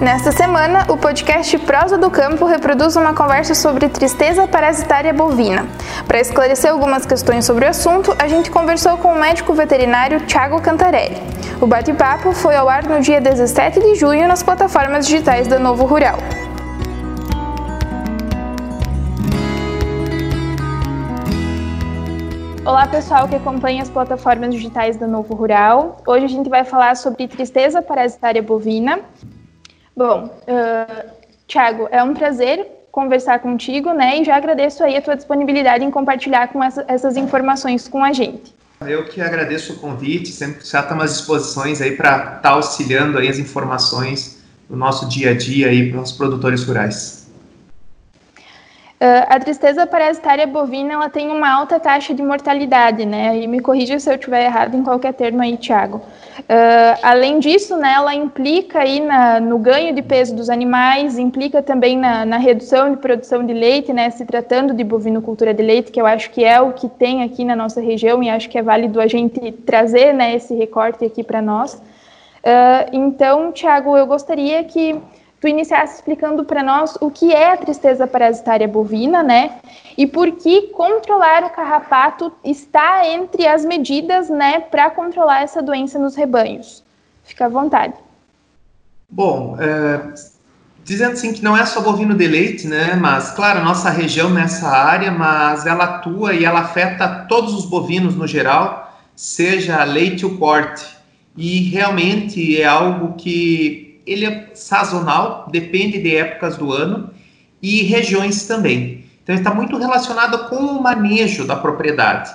Nesta semana, o podcast Prosa do Campo reproduz uma conversa sobre tristeza parasitária bovina. Para esclarecer algumas questões sobre o assunto, a gente conversou com o médico veterinário Tiago Cantarelli. O bate-papo foi ao ar no dia 17 de junho nas plataformas digitais da Novo Rural. Olá pessoal que acompanha as plataformas digitais da Novo Rural. Hoje a gente vai falar sobre tristeza parasitária bovina. Bom, uh, Tiago, é um prazer conversar contigo, né? E já agradeço aí a tua disponibilidade em compartilhar com essa, essas informações com a gente. Eu que agradeço o convite, sempre já estamos à disposições aí para estar tá auxiliando aí as informações no nosso dia a dia aí para os produtores rurais. Uh, a tristeza parasitária bovina ela tem uma alta taxa de mortalidade, né? E me corrija se eu estiver errado em qualquer termo aí, Tiago. Uh, além disso, né, ela implica aí na, no ganho de peso dos animais, implica também na, na, redução de produção de leite, né? Se tratando de bovinocultura de leite, que eu acho que é o que tem aqui na nossa região e acho que é válido a gente trazer, né, esse recorte aqui para nós. Uh, então, Tiago, eu gostaria que tu iniciasse explicando para nós o que é a tristeza parasitária bovina, né? E por que controlar o carrapato está entre as medidas, né, para controlar essa doença nos rebanhos. Fica à vontade. Bom, é, dizendo assim que não é só bovino de leite, né? Mas claro, nossa região nessa área, mas ela atua e ela afeta todos os bovinos no geral, seja leite ou corte. E realmente é algo que ele é sazonal, depende de épocas do ano e regiões também. Então está muito relacionado com o manejo da propriedade.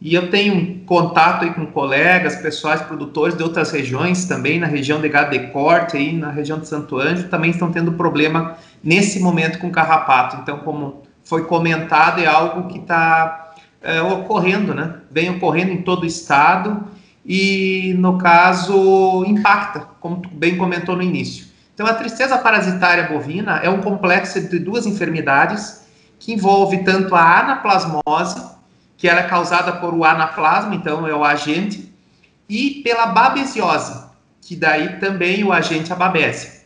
E eu tenho contato aí com colegas, pessoais produtores de outras regiões também, na região de gado de corte, aí na região de Santo Anjo, também estão tendo problema nesse momento com carrapato. Então, como foi comentado, é algo que está é, ocorrendo, né? Vem ocorrendo em todo o estado e, no caso, impacta, como tu bem comentou no início. Então, a tristeza parasitária bovina é um complexo de duas enfermidades que envolve tanto a anaplasmose, que ela é causada por o anaplasma, então é o agente, e pela babesiose, que daí também o agente é a babese.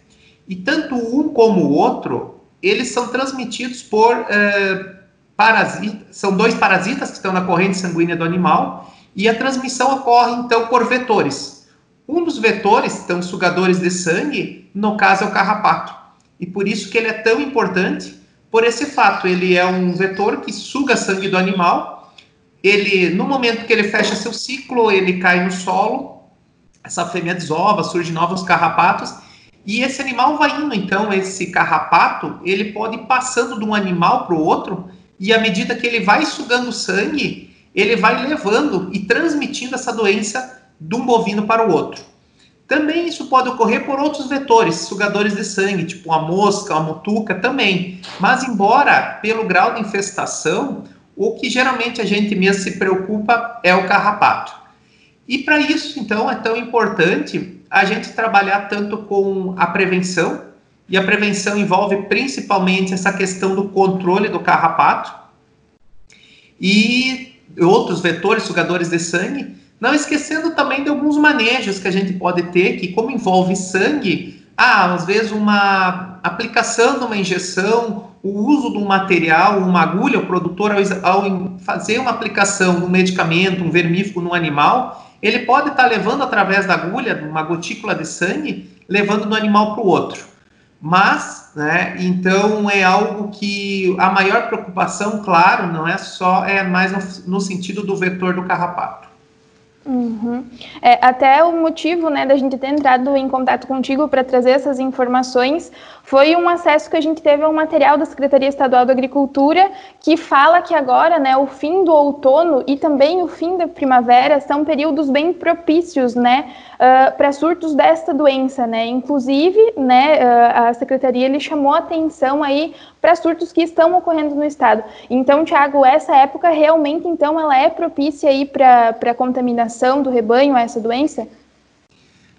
E tanto um como o outro, eles são transmitidos por eh, parasitas, são dois parasitas que estão na corrente sanguínea do animal, e a transmissão ocorre então por vetores. Um dos vetores, então sugadores de sangue, no caso é o carrapato. E por isso que ele é tão importante, por esse fato, ele é um vetor que suga sangue do animal. Ele, no momento que ele fecha seu ciclo, ele cai no solo, essa fêmea desova, surgem novos carrapatos, e esse animal vai indo, então, esse carrapato, ele pode ir passando de um animal para o outro, e à medida que ele vai sugando sangue, ele vai levando e transmitindo essa doença de um bovino para o outro. Também isso pode ocorrer por outros vetores, sugadores de sangue, tipo a mosca, a mutuca também. Mas, embora pelo grau de infestação, o que geralmente a gente mesmo se preocupa é o carrapato. E para isso, então, é tão importante a gente trabalhar tanto com a prevenção, e a prevenção envolve principalmente essa questão do controle do carrapato, e outros vetores sugadores de sangue, não esquecendo também de alguns manejos que a gente pode ter, que como envolve sangue, ah, às vezes uma aplicação de uma injeção, o uso de um material, uma agulha, o produtor ao, ao fazer uma aplicação de um medicamento, um vermífugo no animal, ele pode estar tá levando através da agulha, uma gotícula de sangue, levando do animal para o outro. Mas, né, então é algo que a maior preocupação, claro, não é só, é mais no, sentido do vetor do carrapato. Uhum. É, até o motivo né, da gente ter entrado em contato contigo para trazer essas informações foi um acesso que a gente teve ao material da Secretaria Estadual da Agricultura, que fala que agora né, o fim do outono e também o fim da primavera são períodos bem propícios né, uh, para surtos desta doença. Né? Inclusive, né, uh, a Secretaria ele chamou atenção aí para surtos que estão ocorrendo no estado. Então, Tiago, essa época realmente então ela é propícia aí para a contaminação do rebanho a essa doença?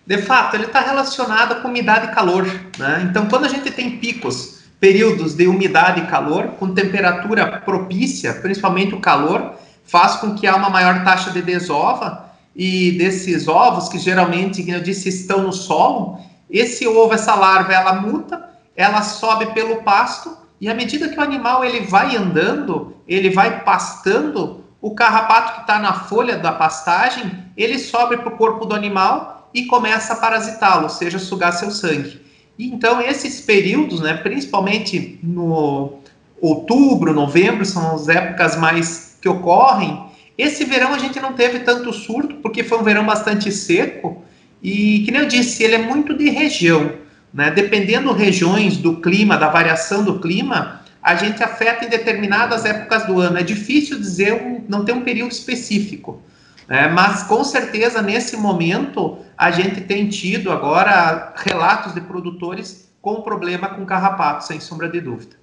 De fato, ele está relacionado com umidade e calor. Né? Então, quando a gente tem picos, períodos de umidade e calor, com temperatura propícia, principalmente o calor, faz com que há uma maior taxa de desova e desses ovos, que geralmente, como eu disse, estão no solo, esse ovo, essa larva, ela muta, ela sobe pelo pasto e à medida que o animal ele vai andando, ele vai pastando, o carrapato que está na folha da pastagem, ele sobe para o corpo do animal e começa a parasitá-lo, ou seja, sugar seu sangue. E, então, esses períodos, né, principalmente no outubro, novembro, são as épocas mais que ocorrem. Esse verão a gente não teve tanto surto, porque foi um verão bastante seco, e, que nem eu disse, ele é muito de região. Né? Dependendo regiões do clima, da variação do clima, a gente afeta em determinadas épocas do ano. É difícil dizer, um, não tem um período específico. Né? Mas, com certeza, nesse momento, a gente tem tido agora relatos de produtores com problema com carrapato, sem sombra de dúvida.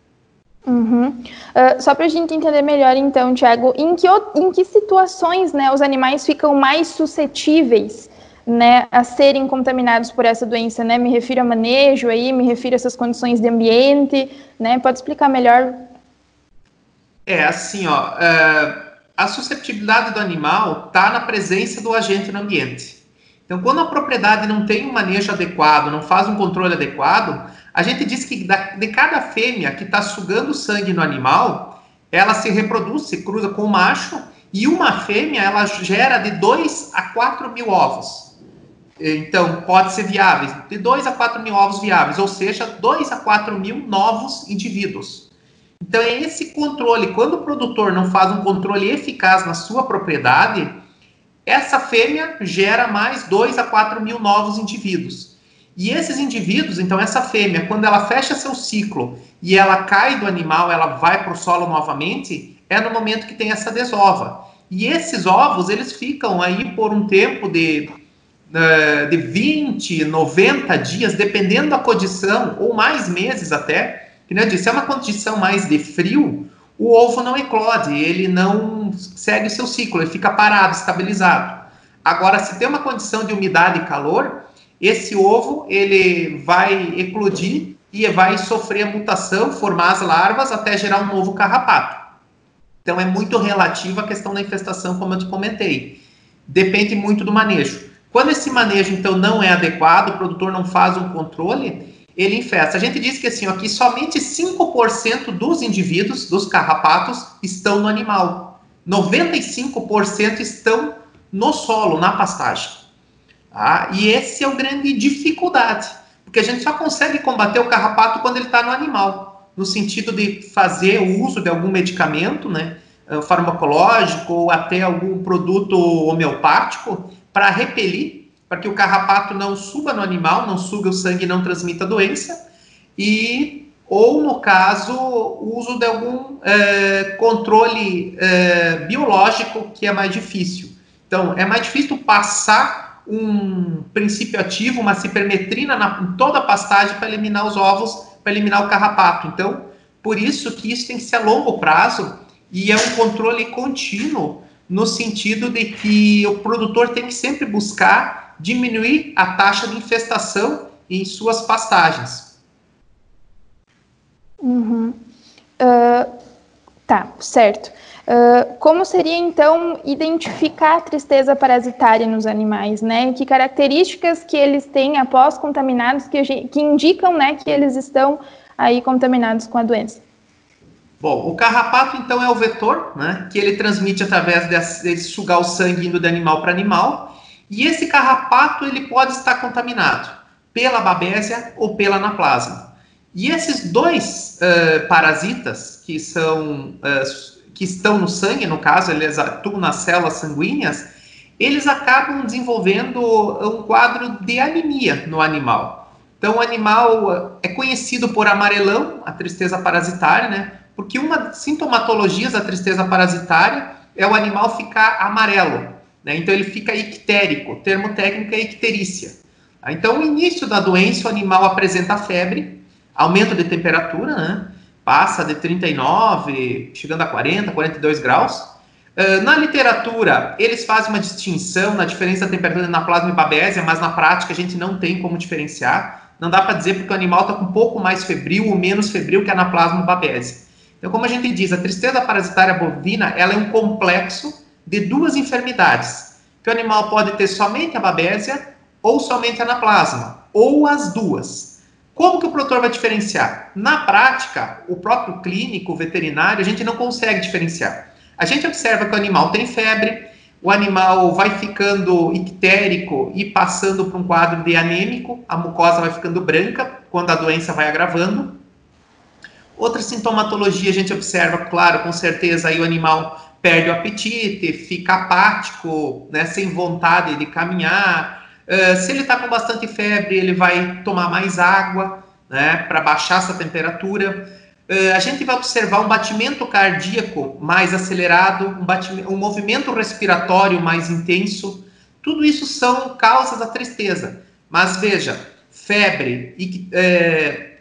Uhum. Uh, só para a gente entender melhor, então, Tiago, em que, em que situações né, os animais ficam mais suscetíveis né, a serem contaminados por essa doença, né? Me refiro a manejo aí, me refiro a essas condições de ambiente, né? Pode explicar melhor? É, assim, ó, uh, a susceptibilidade do animal está na presença do agente no ambiente. Então, quando a propriedade não tem um manejo adequado, não faz um controle adequado, a gente diz que de cada fêmea que está sugando sangue no animal, ela se reproduz, se cruza com o macho, e uma fêmea ela gera de 2 a 4 mil ovos. Então, pode ser viáveis, de 2 a 4 mil ovos viáveis, ou seja, 2 a 4 mil novos indivíduos. Então, é esse controle. Quando o produtor não faz um controle eficaz na sua propriedade, essa fêmea gera mais 2 a 4 mil novos indivíduos. E esses indivíduos, então, essa fêmea, quando ela fecha seu ciclo e ela cai do animal, ela vai para o solo novamente, é no momento que tem essa desova. E esses ovos, eles ficam aí por um tempo de uh, de 20, 90 dias, dependendo da condição, ou mais meses até. Que eu disse, é uma condição mais de frio, o ovo não eclode, ele não segue o seu ciclo, ele fica parado, estabilizado. Agora, se tem uma condição de umidade e calor, esse ovo ele vai eclodir e vai sofrer a mutação, formar as larvas até gerar um novo carrapato. Então é muito relativo a questão da infestação, como eu te comentei. Depende muito do manejo. Quando esse manejo, então, não é adequado, o produtor não faz um controle, ele infesta. A gente diz que, assim, aqui somente 5% dos indivíduos, dos carrapatos, estão no animal. 95% estão no solo, na pastagem. Tá? E esse é o grande dificuldade, porque a gente só consegue combater o carrapato quando ele está no animal, no sentido de fazer o uso de algum medicamento, né, eh, farmacológico ou até algum produto homeopático, para repelir, para que o carrapato não suba no animal, não suga o sangue e não transmita a doença, e ou no caso uso de algum é, controle é, biológico que é mais difícil. Então é mais difícil passar um princípio ativo, uma cipermetrina na, em toda a pastagem para eliminar os ovos, para eliminar o carrapato. Então por isso que isso tem que ser a longo prazo e é um controle contínuo no sentido de que o produtor tem que sempre buscar diminuir a taxa de infestação em suas pastagens. Uhum. Uh, tá, certo. Uh, como seria então identificar a tristeza parasitária nos animais, né? Que características que eles têm após contaminados que, que indicam, né, que eles estão aí contaminados com a doença? Bom, o carrapato então é o vetor, né, que ele transmite através de, de sugar o sangue indo de animal para animal, e esse carrapato ele pode estar contaminado pela babésia ou pela anaplasma. E esses dois uh, parasitas que são uh, que estão no sangue, no caso, eles atuam nas células sanguíneas, eles acabam desenvolvendo um quadro de anemia no animal. Então, o animal é conhecido por amarelão, a tristeza parasitária, né? Porque uma das sintomatologias da tristeza parasitária é o animal ficar amarelo, né? Então ele fica ictérico, termo técnico é icterícia. Tá? Então, o início da doença, o animal apresenta febre, aumento de temperatura, né? Passa de 39, chegando a 40, 42 graus. Uh, na literatura, eles fazem uma distinção na diferença da temperatura na plasma e babésia, mas na prática a gente não tem como diferenciar. Não dá para dizer porque o animal está com um pouco mais febril ou menos febril que a anaplasma babésia. Então, como a gente diz, a tristeza parasitária bovina ela é um complexo de duas enfermidades, que o animal pode ter somente a babésia ou somente a anaplasma. ou as duas. Como que o produtor vai diferenciar? Na prática, o próprio clínico, o veterinário, a gente não consegue diferenciar. A gente observa que o animal tem febre, o animal vai ficando ictérico e passando para um quadro de anêmico, a mucosa vai ficando branca quando a doença vai agravando. Outra sintomatologia a gente observa, claro, com certeza, aí o animal perde o apetite, fica apático, né, sem vontade de caminhar. Uh, se ele está com bastante febre, ele vai tomar mais água, né, para baixar essa temperatura. Uh, a gente vai observar um batimento cardíaco mais acelerado, um, um movimento respiratório mais intenso. Tudo isso são causas da tristeza. Mas veja, febre e é,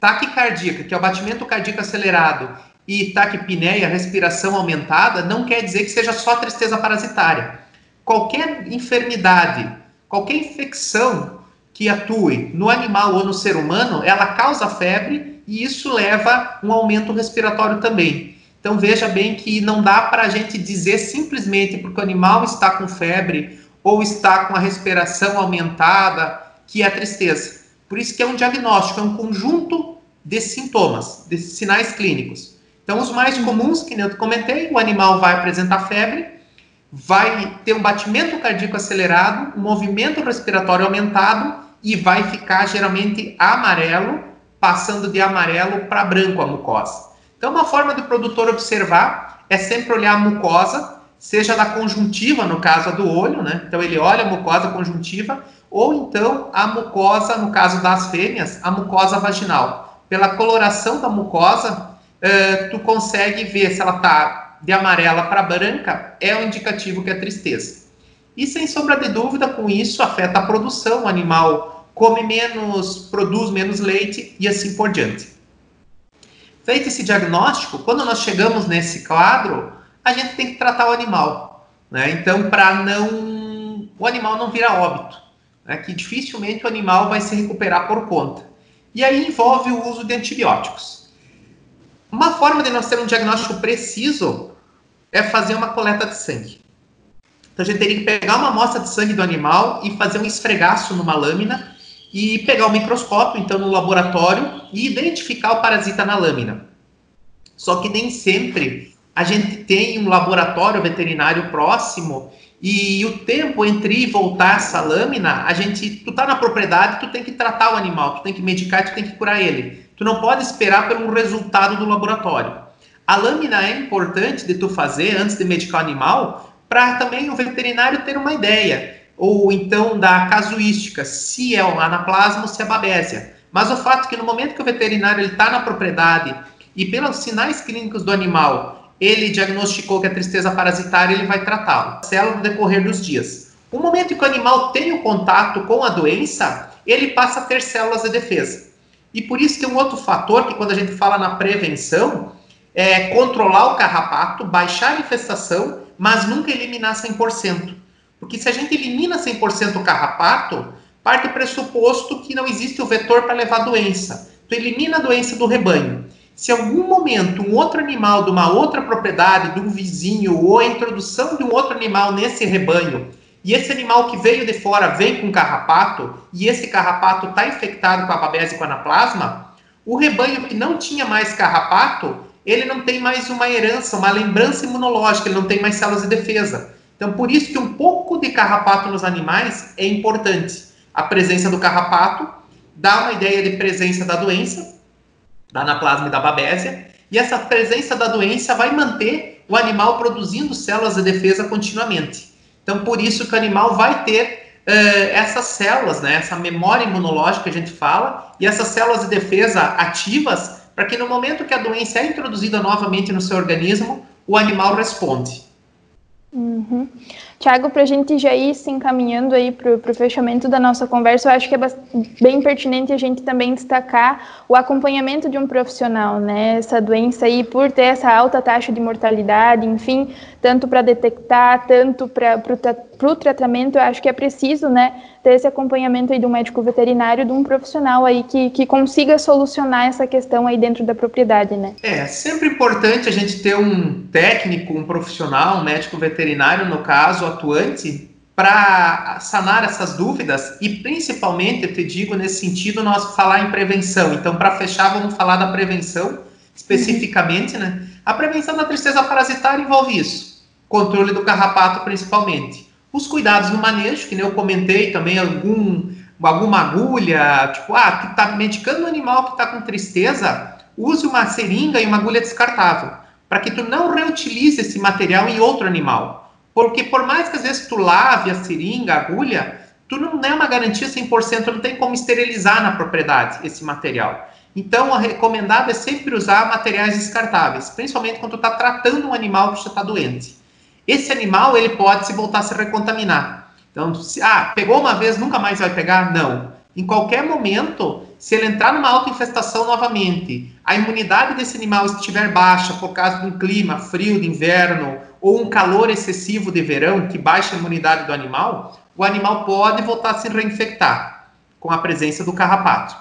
taquicardíaca, que é o batimento cardíaco acelerado, e taquipneia, respiração aumentada, não quer dizer que seja só tristeza parasitária. Qualquer enfermidade, qualquer infecção que atue no animal ou no ser humano, ela causa febre e isso leva um aumento respiratório também. Então veja bem que não dá para a gente dizer simplesmente porque o animal está com febre ou está com a respiração aumentada que é tristeza. Por isso que é um diagnóstico, é um conjunto de sintomas, de sinais clínicos. Então, os mais comuns, que eu comentei, o animal vai apresentar febre, vai ter um batimento cardíaco acelerado, um movimento respiratório aumentado e vai ficar geralmente amarelo, passando de amarelo para branco a mucosa. Então, uma forma do produtor observar é sempre olhar a mucosa, seja da conjuntiva, no caso do olho, né? Então, ele olha a mucosa conjuntiva, ou então a mucosa, no caso das fêmeas, a mucosa vaginal. Pela coloração da mucosa, uh, tu consegue ver se ela está de amarela para branca, é um indicativo que é tristeza. E sem sombra de dúvida, com isso afeta a produção, o animal come menos, produz menos leite e assim por diante. Feito esse diagnóstico, quando nós chegamos nesse quadro, a gente tem que tratar o animal. Né? Então, para não o animal não virar óbito né, que dificilmente o animal vai se recuperar por conta. E aí envolve o uso de antibióticos. Uma forma de nós ter um diagnóstico preciso é fazer uma coleta de sangue. Então a gente teria que pegar uma amostra de sangue do animal e fazer um esfregaço numa lâmina e pegar o microscópio, então, no laboratório e identificar o parasita na lâmina. Só que nem sempre a gente tem um laboratório veterinário próximo e o tempo entre ir e voltar essa lâmina, a gente, tu tá na propriedade, tu tem que tratar o animal, tu tem que medicar, tu tem que curar ele. Tu não pode esperar um resultado do laboratório. A lâmina é importante de tu fazer antes de medicar o animal, para também o veterinário ter uma ideia, ou então da casuística, se é o anaplasma ou se é babésia. Mas o fato é que no momento que o veterinário está na propriedade e pelos sinais clínicos do animal, ele diagnosticou que a tristeza parasitária, ele vai tratá-lo. Célula no decorrer dos dias. O momento que o animal tem o contato com a doença, ele passa a ter células de defesa. E por isso que um outro fator que quando a gente fala na prevenção é controlar o carrapato, baixar a infestação, mas nunca eliminar 100%. Porque se a gente elimina 100% o carrapato, parte do pressuposto que não existe o vetor para levar a doença. Tu elimina a doença do rebanho. Se algum momento um outro animal de uma outra propriedade, de um vizinho, ou a introdução de um outro animal nesse rebanho, e esse animal que veio de fora vem com carrapato, e esse carrapato está infectado com a babese e com anaplasma, o rebanho que não tinha mais carrapato, ele não tem mais uma herança, uma lembrança imunológica, ele não tem mais células de defesa. Então, por isso que um pouco de carrapato nos animais é importante. A presença do carrapato dá uma ideia de presença da doença, da anaplasma e da babésia, e essa presença da doença vai manter o animal produzindo células de defesa continuamente. Então, por isso que o animal vai ter uh, essas células, né, essa memória imunológica que a gente fala, e essas células de defesa ativas, para que no momento que a doença é introduzida novamente no seu organismo, o animal responde. Uhum. Tiago, para a gente já ir se encaminhando aí para o fechamento da nossa conversa, eu acho que é bem pertinente a gente também destacar o acompanhamento de um profissional, né? Essa doença aí, por ter essa alta taxa de mortalidade, enfim, tanto para detectar, tanto para o tratamento, eu acho que é preciso, né, ter esse acompanhamento aí de um médico veterinário, de um profissional aí que, que consiga solucionar essa questão aí dentro da propriedade, né? É, sempre importante a gente ter um técnico, um profissional, um médico veterinário, no caso, atuante para sanar essas dúvidas e principalmente, eu te digo nesse sentido, nós falar em prevenção. Então, para fechar, vamos falar da prevenção especificamente, né? A prevenção da tristeza parasitária envolve isso, controle do carrapato principalmente. Os cuidados no manejo, que nem eu comentei também, algum, alguma agulha, tipo, ah, que está medicando um animal que está com tristeza, use uma seringa e uma agulha descartável, para que tu não reutilize esse material em outro animal. Porque por mais que às vezes tu lave a seringa, a agulha, tu não é uma garantia 100%, não tem como esterilizar na propriedade esse material. Então, o recomendado é sempre usar materiais descartáveis, principalmente quando tu está tratando um animal que já está doente. Esse animal, ele pode se voltar a se recontaminar. Então, se, ah, pegou uma vez, nunca mais vai pegar? Não. Em qualquer momento, se ele entrar numa autoinfestação novamente, a imunidade desse animal estiver baixa por causa de um clima frio de inverno ou um calor excessivo de verão que baixa a imunidade do animal, o animal pode voltar a se reinfectar com a presença do carrapato.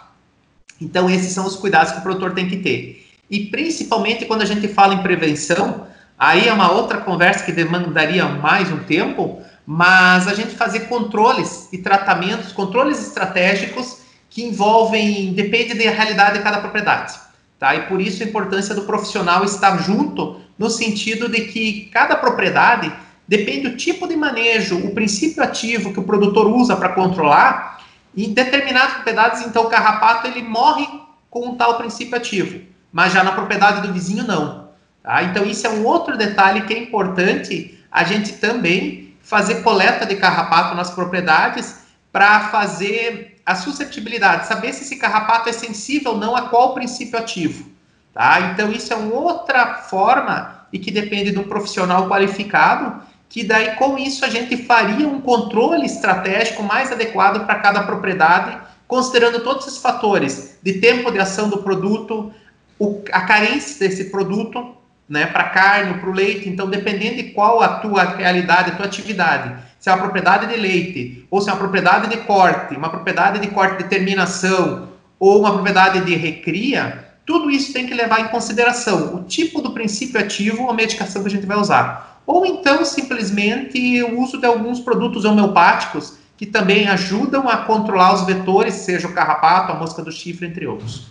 Então, esses são os cuidados que o produtor tem que ter. E principalmente quando a gente fala em prevenção, aí é uma outra conversa que demandaria mais um tempo, mas a gente fazer controles e tratamentos, controles estratégicos que envolvem, depende da realidade de cada propriedade. Tá? E por isso a importância do profissional estar junto no sentido de que cada propriedade depende do tipo de manejo, o princípio ativo que o produtor usa para controlar. Em determinadas propriedades, então, o carrapato ele morre com um tal princípio ativo, mas já na propriedade do vizinho não. Tá? Então, isso é um outro detalhe que é importante a gente também fazer coleta de carrapato nas propriedades para fazer a suscetibilidade, saber se esse carrapato é sensível ou não a qual princípio ativo. Tá? Então, isso é uma outra forma e que depende de um profissional qualificado, que daí com isso a gente faria um controle estratégico mais adequado para cada propriedade, considerando todos esses fatores de tempo de ação do produto, o, a carência desse produto, né, para carne, para o leite. Então, dependendo de qual a tua realidade, a tua atividade, se é uma propriedade de leite, ou se é uma propriedade de corte, uma propriedade de corte de terminação, ou uma propriedade de recria, tudo isso tem que levar em consideração o tipo do princípio ativo ou a medicação que a gente vai usar. Ou então, simplesmente, o uso de alguns produtos homeopáticos que também ajudam a controlar os vetores, seja o carrapato, a mosca do chifre, entre outros.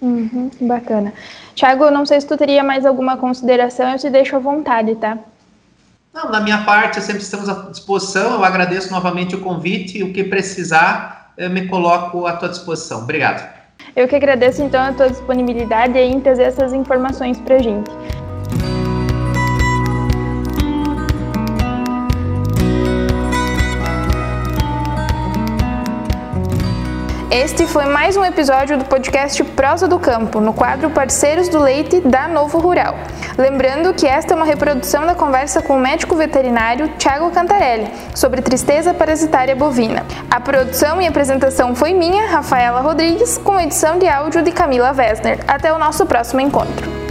Uhum, bacana. Tiago, não sei se tu teria mais alguma consideração, eu te deixo à vontade, tá? Não, da minha parte, sempre estamos à disposição. Eu agradeço novamente o convite e o que precisar, eu me coloco à tua disposição. Obrigado. Eu que agradeço então a tua disponibilidade em trazer essas informações para a gente. Este foi mais um episódio do podcast Prosa do Campo, no quadro Parceiros do Leite da Novo Rural. Lembrando que esta é uma reprodução da conversa com o médico veterinário Tiago Cantarelli sobre tristeza parasitária bovina. A produção e apresentação foi minha, Rafaela Rodrigues, com edição de áudio de Camila Wessner. Até o nosso próximo encontro.